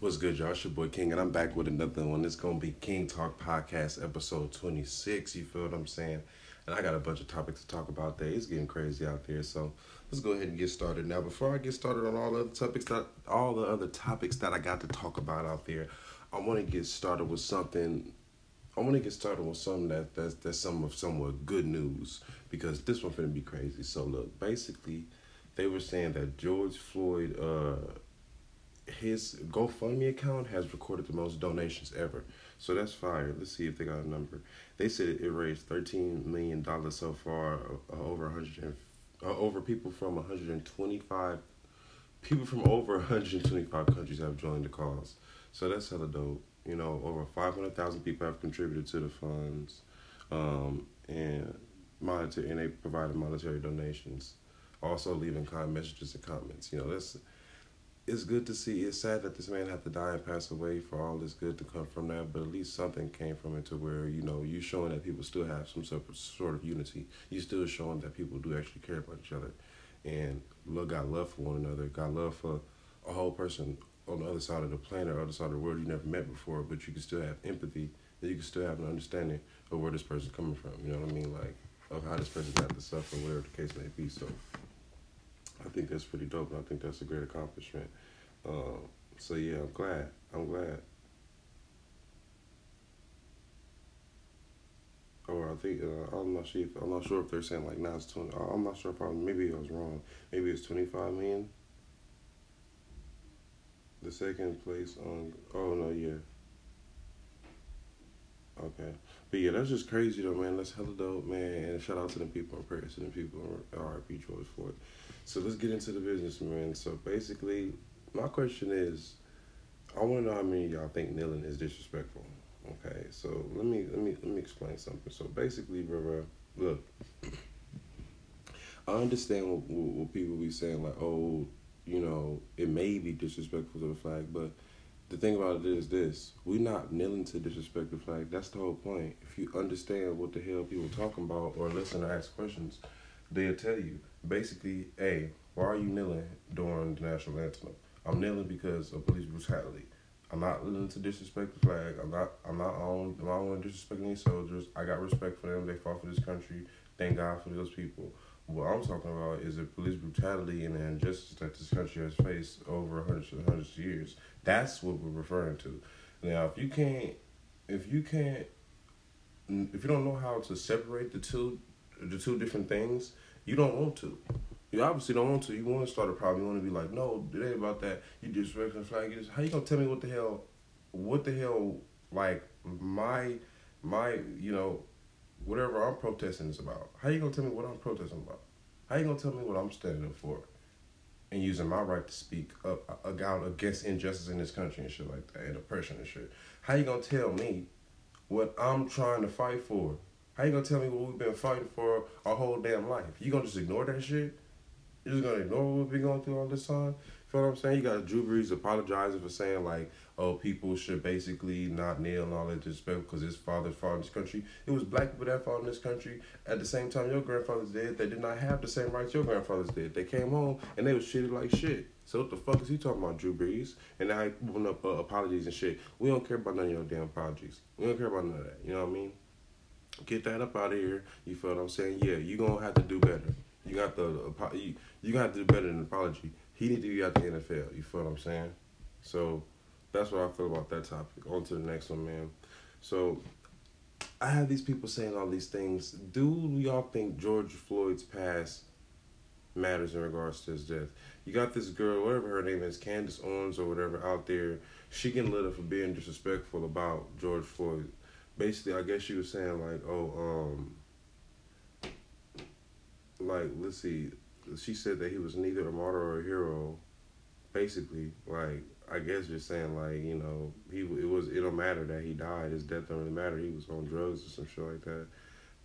What's good, y'all? It's your boy King, and I'm back with another one. It's gonna be King Talk Podcast, episode 26. You feel what I'm saying? And I got a bunch of topics to talk about there. It's getting crazy out there, so let's go ahead and get started. Now, before I get started on all the other topics that all the other topics that I got to talk about out there, I want to get started with something. I want to get started with something that that's that's some of somewhat good news because this one's gonna be crazy. So look, basically, they were saying that George Floyd. uh his GoFundMe account has recorded the most donations ever. So that's fire. Let's see if they got a number. They said it raised thirteen million dollars so far. Uh, over hundred uh, over people from one hundred and twenty five people from over one hundred and twenty five countries have joined the cause. So that's hella dope. You know, over five hundred thousand people have contributed to the funds, um, and monetary and they provided monetary donations. Also, leaving kind messages and comments. You know, that's it's good to see. It's sad that this man had to die and pass away for all this good to come from that, but at least something came from it to where you know you showing that people still have some sort of, unity. You still showing that people do actually care about each other, and look, got love for one another. Got love for a whole person on the other side of the planet, or other side of the world you never met before, but you can still have empathy. And you can still have an understanding of where this person's coming from. You know what I mean? Like of how this person got to suffer, whatever the case may be. So. I think that's pretty dope, I think that's a great accomplishment. Um, so yeah, I'm glad. I'm glad. Or I think uh, I'm not sure. If, I'm not sure if they're saying like now it's twenty. I'm not sure if I maybe I was wrong. Maybe it's twenty five million. The second place on. Oh no, yeah. Okay, but yeah, that's just crazy though, man. That's hella dope, man. And shout out to the people in prayers to the people. In R.I.P. George Floyd. So let's get into the business, man. So basically, my question is, I want to know how many y'all think kneeling is disrespectful. Okay, so let me let me let me explain something. So basically, bro, look, I understand what, what people be saying, like, oh, you know, it may be disrespectful to the flag, but the thing about it is this: we're not kneeling to disrespect the flag. That's the whole point. If you understand what the hell people talking about or listen or ask questions, they'll tell you basically, hey, why are you kneeling during the national anthem? I'm kneeling because of police brutality. I'm not kneeling to disrespect the flag. I'm not. I'm not on. I'm not disrespecting any soldiers. I got respect for them. They fought for this country. Thank God for those people. What I'm talking about is the police brutality and the injustice that this country has faced over hundreds and hundreds of years. That's what we're referring to. Now, if you can't, if you can't, if you don't know how to separate the two, the two different things, you don't want to. You obviously don't want to. You want to start a problem. You want to be like, no, it ain't about that. You disrespect the flag. You just, how you gonna tell me what the hell, what the hell, like my, my, you know, whatever I'm protesting is about. How you gonna tell me what I'm protesting about? How you gonna tell me what I'm standing up for? And using my right to speak up, against injustice in this country and shit like that, and oppression and shit. How you gonna tell me what I'm trying to fight for? How you gonna tell me what we've been fighting for our whole damn life? You gonna just ignore that shit? You just gonna ignore what we've been going through all this time? Feel what I'm saying? You got Drew Brees apologizing for saying like, oh, people should basically not kneel and all that disrespect because his father fought in this country. It was black people that fought in this country. At the same time, your grandfathers did. They did not have the same rights your grandfathers did. They came home and they was treated like shit. So what the fuck is he talking about, Drew Brees? And now he putting up uh, apologies and shit. We don't care about none of your damn apologies. We don't care about none of that. You know what I mean? Get that up out of here. You feel what I'm saying? Yeah, you're gonna have to do better. You got the you you got to do better than an apology. He need to be out the NFL. You feel what I'm saying? So that's what I feel about that topic. On to the next one, man. So I have these people saying all these things. Do y'all think George Floyd's past matters in regards to his death? You got this girl, whatever her name is, Candace Owens or whatever, out there. She getting lit up for being disrespectful about George Floyd basically, I guess she was saying like, oh, um, like let's see, she said that he was neither a martyr or a hero. Basically, like I guess just saying like you know he it was it don't matter that he died. His death don't really matter. He was on drugs or some shit like that.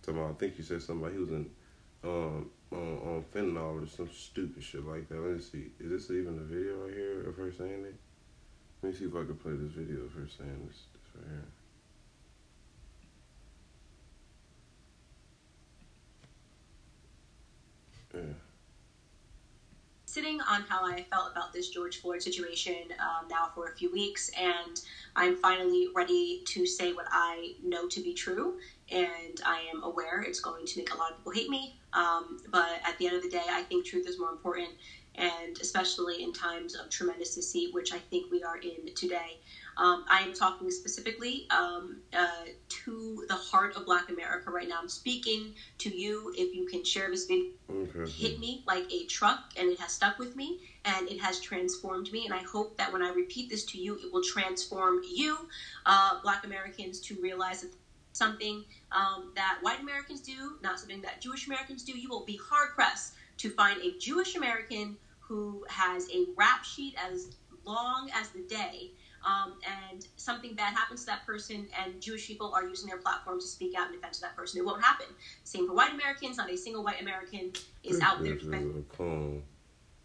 Talking I think you said something about he was in um on, on fentanyl or some stupid shit like that. Let me see. Is this even a video right here of her saying it? Let me see if I can play this video of her saying this, this right here. Sitting on how I felt about this George Floyd situation um, now for a few weeks, and I'm finally ready to say what I know to be true. And I am aware it's going to make a lot of people hate me, um, but at the end of the day, I think truth is more important, and especially in times of tremendous deceit, which I think we are in today. Um, I am talking specifically um, uh, to the heart of Black America right now. I'm speaking to you. If you can share this video, okay. hit me like a truck, and it has stuck with me, and it has transformed me. And I hope that when I repeat this to you, it will transform you, uh, Black Americans, to realize that something um, that white Americans do, not something that Jewish Americans do. You will be hard pressed to find a Jewish American who has a rap sheet as long as the day um, and something bad happens to that person, and Jewish people are using their platforms to speak out in defense of that person. It won't happen. Same for white Americans. Not a single white American is out there.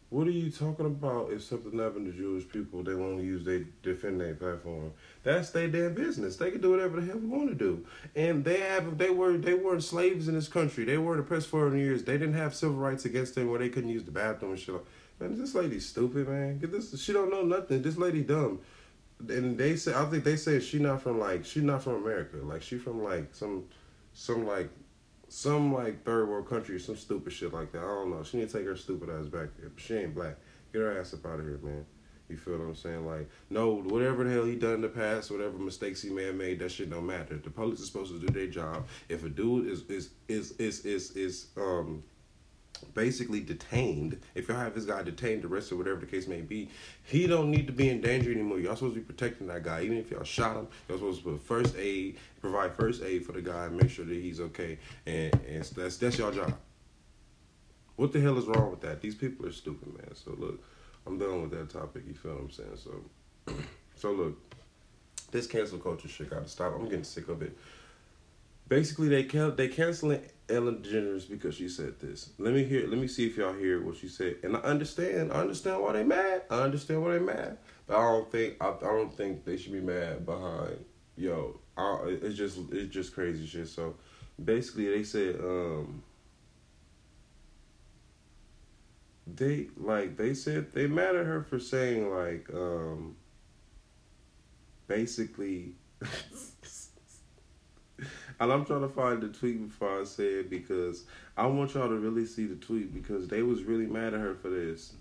What are you talking about? If something happened to Jewish people, they won't use they defend their platform. That's their damn business. They can do whatever the hell they want to do. And they have they were they weren't slaves in this country. They weren't oppressed for years. They didn't have civil rights against them where they couldn't use the bathroom and shit. Man, this lady's stupid, man. Get this. She don't know nothing. This lady dumb and they say I think they say she not from like she not from America. Like she from like some some like some like third world country some stupid shit like that. I don't know. She need to take her stupid ass back there. She ain't black. Get her ass up out of here, man. You feel what I'm saying? Like, no, whatever the hell he done in the past, whatever mistakes he may have made, that shit don't matter. The police is supposed to do their job. If a dude is is is is is, is um basically detained, if y'all have this guy detained, arrested, whatever the case may be, he don't need to be in danger anymore. Y'all supposed to be protecting that guy. Even if y'all shot him, y'all supposed to put first aid, provide first aid for the guy, and make sure that he's okay. And and that's that's y'all job. What the hell is wrong with that? These people are stupid, man. So look, I'm done with that topic. You feel what I'm saying? So, so look, this cancel culture shit got to stop. I'm getting sick of it. Basically, they can they canceling Ellen DeGeneres because she said this. Let me hear. Let me see if y'all hear what she said. And I understand. I understand why they mad. I understand why they mad. But I don't think. I, I don't think they should be mad behind. Yo, I, it's just it's just crazy shit. So basically, they said um. They like they said they mad at her for saying like um. Basically. And I'm trying to find the tweet before I say it because I want y'all to really see the tweet because they was really mad at her for this.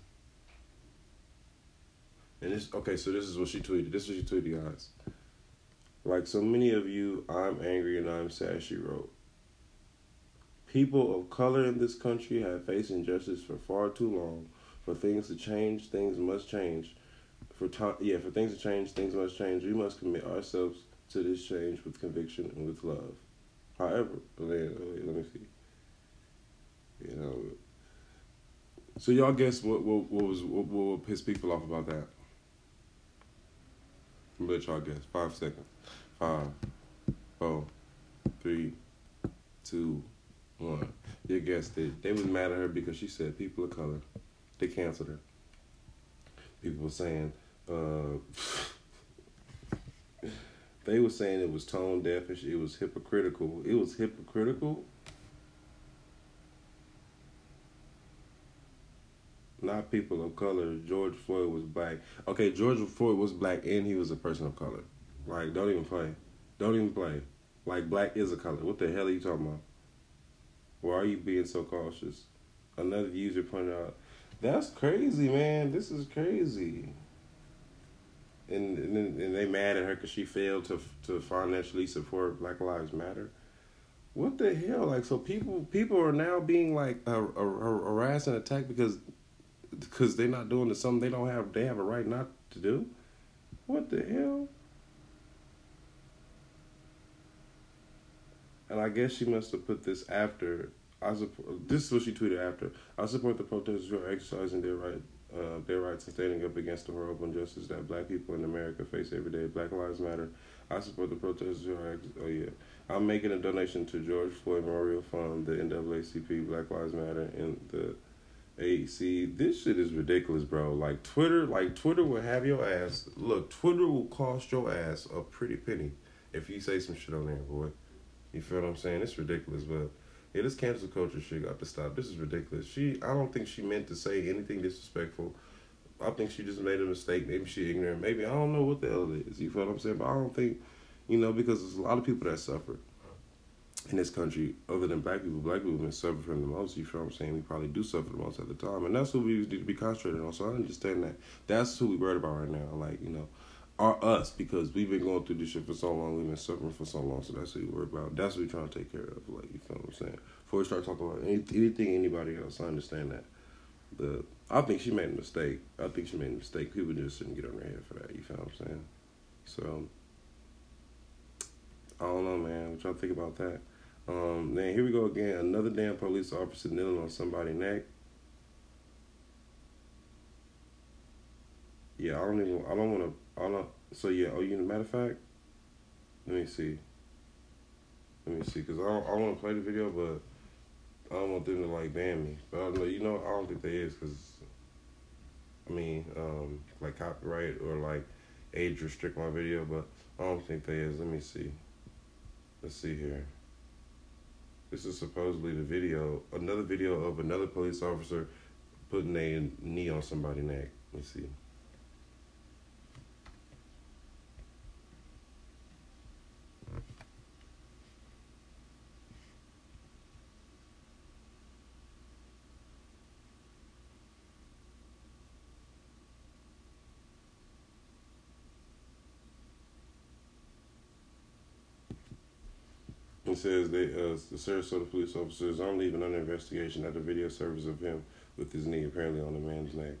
And this okay, so this is what she tweeted. This is what she tweeted, guys. Like so many of you, I'm angry and I'm sad, she wrote. People of color in this country have faced injustice for far too long. For things to change, things must change. For time, yeah, for things to change, things must change. We must commit ourselves to this change with conviction and with love. However, let, let me see. You know. So y'all guess what what, what was what, what people off about that? Let y'all guess. Five seconds. Five, four, three, two, one. You guessed it. They was mad at her because she said people of color. They canceled her. People were saying, uh, they were saying it was tone deaf and it was hypocritical. It was hypocritical. Not people of color. George Floyd was black. Okay, George Floyd was black and he was a person of color. Like, don't even play. Don't even play. Like, black is a color. What the hell are you talking about? Why are you being so cautious? Another user pointed out, that's crazy, man. This is crazy and and, and they mad at her because she failed to to financially support Black Lives Matter. What the hell? Like, so people people are now being like uh, harassed and attacked because because they're not doing the something they don't have they have a right not to do. What the hell? And I guess she must have put this after. I support. This is what she tweeted after. I support the protesters who are exercising their right uh, their rights and standing up against the horrible injustice that black people in America face every day. Black Lives Matter. I support the protesters. who are, Oh yeah, I'm making a donation to George Floyd Memorial Fund, the NAACP, Black Lives Matter, and the AEC. This shit is ridiculous, bro. Like Twitter, like Twitter will have your ass. Look, Twitter will cost your ass a pretty penny if you say some shit on there, boy. You feel what I'm saying? It's ridiculous, but Yeah, this cancel culture shit got to stop. This is ridiculous. She, I don't think she meant to say anything disrespectful. I think she just made a mistake. Maybe she ignorant. Maybe I don't know what the hell it is. You feel what I'm saying? But I don't think, you know, because there's a lot of people that suffer in this country, other than black people. Black people have been suffering the most. You feel what I'm saying? We probably do suffer the most at the time, and that's who we need to be concentrated on. So I understand that. That's who we worried about right now. Like you know, are us because we've been going through this shit for so long. We've been suffering for so long. So that's what we worry about. That's what we're trying to take care of. Like you feel what I'm saying? Before we start talking about any, anything, anybody else, I understand that. But I think she made a mistake. I think she made a mistake. People just shouldn't get on their head for that. You feel what I'm saying? So I don't know, man. What y'all think about that? Um, then here we go again. Another damn police officer kneeling on somebody's neck. Yeah, I don't even. I don't want to. I don't. So yeah. Oh, you. Know, matter of fact, let me see. Let me see, cause I don't, I want to play the video, but I don't want them to like ban me. But I don't know. You know, I don't think they is, cause I mean, um, like copyright or like age restrict my video, but I don't think they is. Let me see. Let's see here. This is supposedly the video, another video of another police officer putting a knee on somebody's neck. Let's see. It says they, uh, the Sarasota police officers are leaving under investigation after video service of him with his knee apparently on the man's neck.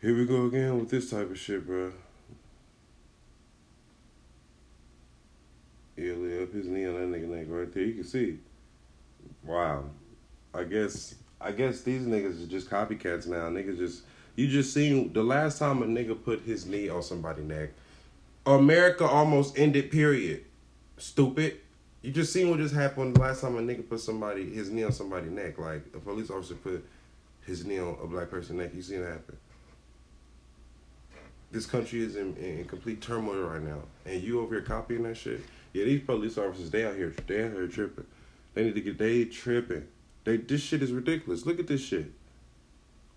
Here we go again with this type of shit, bro. Yeah, lay up his knee on that nigga neck right You can see. Wow. I guess I guess these niggas are just copycats now. Niggas just you just seen the last time a nigga put his knee on somebody's neck. America almost ended, period. Stupid. You just seen what just happened the last time a nigga put somebody his knee on somebody's neck. Like a police officer put his knee on a black person's neck. You seen it happen. This country is in, in complete turmoil right now. And you over here copying that shit. Yeah, these police officers, they out here, they out here tripping. They need to get, they tripping. They, this shit is ridiculous. Look at this shit.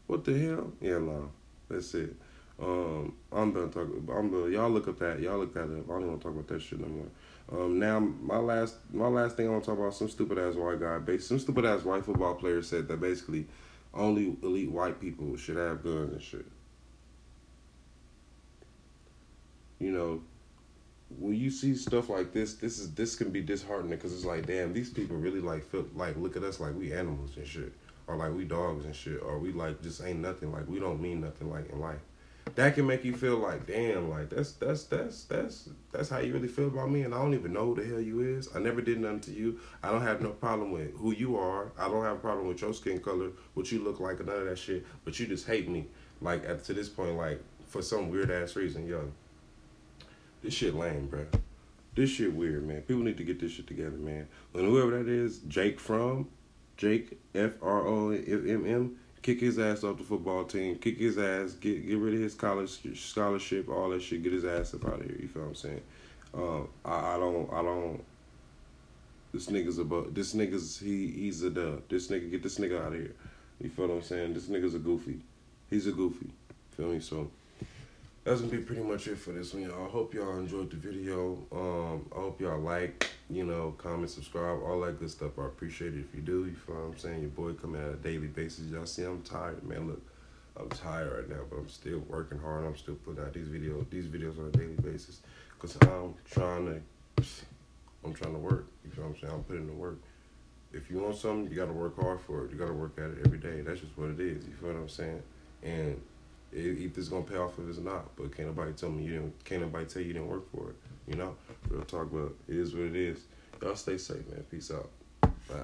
What the hell? Yeah, no, that's it. Um, I'm done talking. I'm done. Y'all look up that. Y'all look that up. I don't want to talk about that shit no more. Um, now my last, my last thing I want to talk about some stupid ass white guy. Base, some stupid ass white football player said that basically only elite white people should have guns and shit. You know, when you see stuff like this, this is this can be disheartening because it's like, damn, these people really like feel like look at us like we animals and shit, or like we dogs and shit, or we like just ain't nothing, like we don't mean nothing like in life. That can make you feel like, damn, like that's that's that's that's that's how you really feel about me, and I don't even know who the hell you is. I never did nothing to you. I don't have no problem with who you are. I don't have a problem with your skin color, what you look like, or none of that shit. But you just hate me, like at to this point, like for some weird ass reason, yo. This shit lame, bro. This shit weird, man. People need to get this shit together, man. And whoever that is, Jake from Jake F R O M M, kick his ass off the football team, kick his ass, get get rid of his college scholarship, all that shit, get his ass up out of here. You feel what I'm saying? Uh, I, I don't, I don't. This nigga's about. This nigga's he he's a dub. This nigga get this nigga out of here. You feel what I'm saying? This nigga's a goofy. He's a goofy. Feel me? So that's gonna be pretty much it for this one, y'all. I hope y'all enjoyed the video. Um, I hope y'all like, you know, comment, subscribe, all that good stuff. I appreciate it if you do. You feel what I'm saying? Your boy coming at a daily basis. Y'all see, I'm tired, man. Look, I'm tired right now, but I'm still working hard. I'm still putting out these videos, these videos on a daily basis, cause I'm trying to, I'm trying to work. You feel what I'm saying? I'm putting the work. If you want something, you gotta work hard for it. You gotta work at it every day. That's just what it is. You feel what I'm saying? And if it's gonna pay off if it's not. But can't nobody tell me you didn't. Can't nobody tell you didn't work for it. You know, real talk. But it is what it is. Y'all stay safe, man. Peace out. Bye.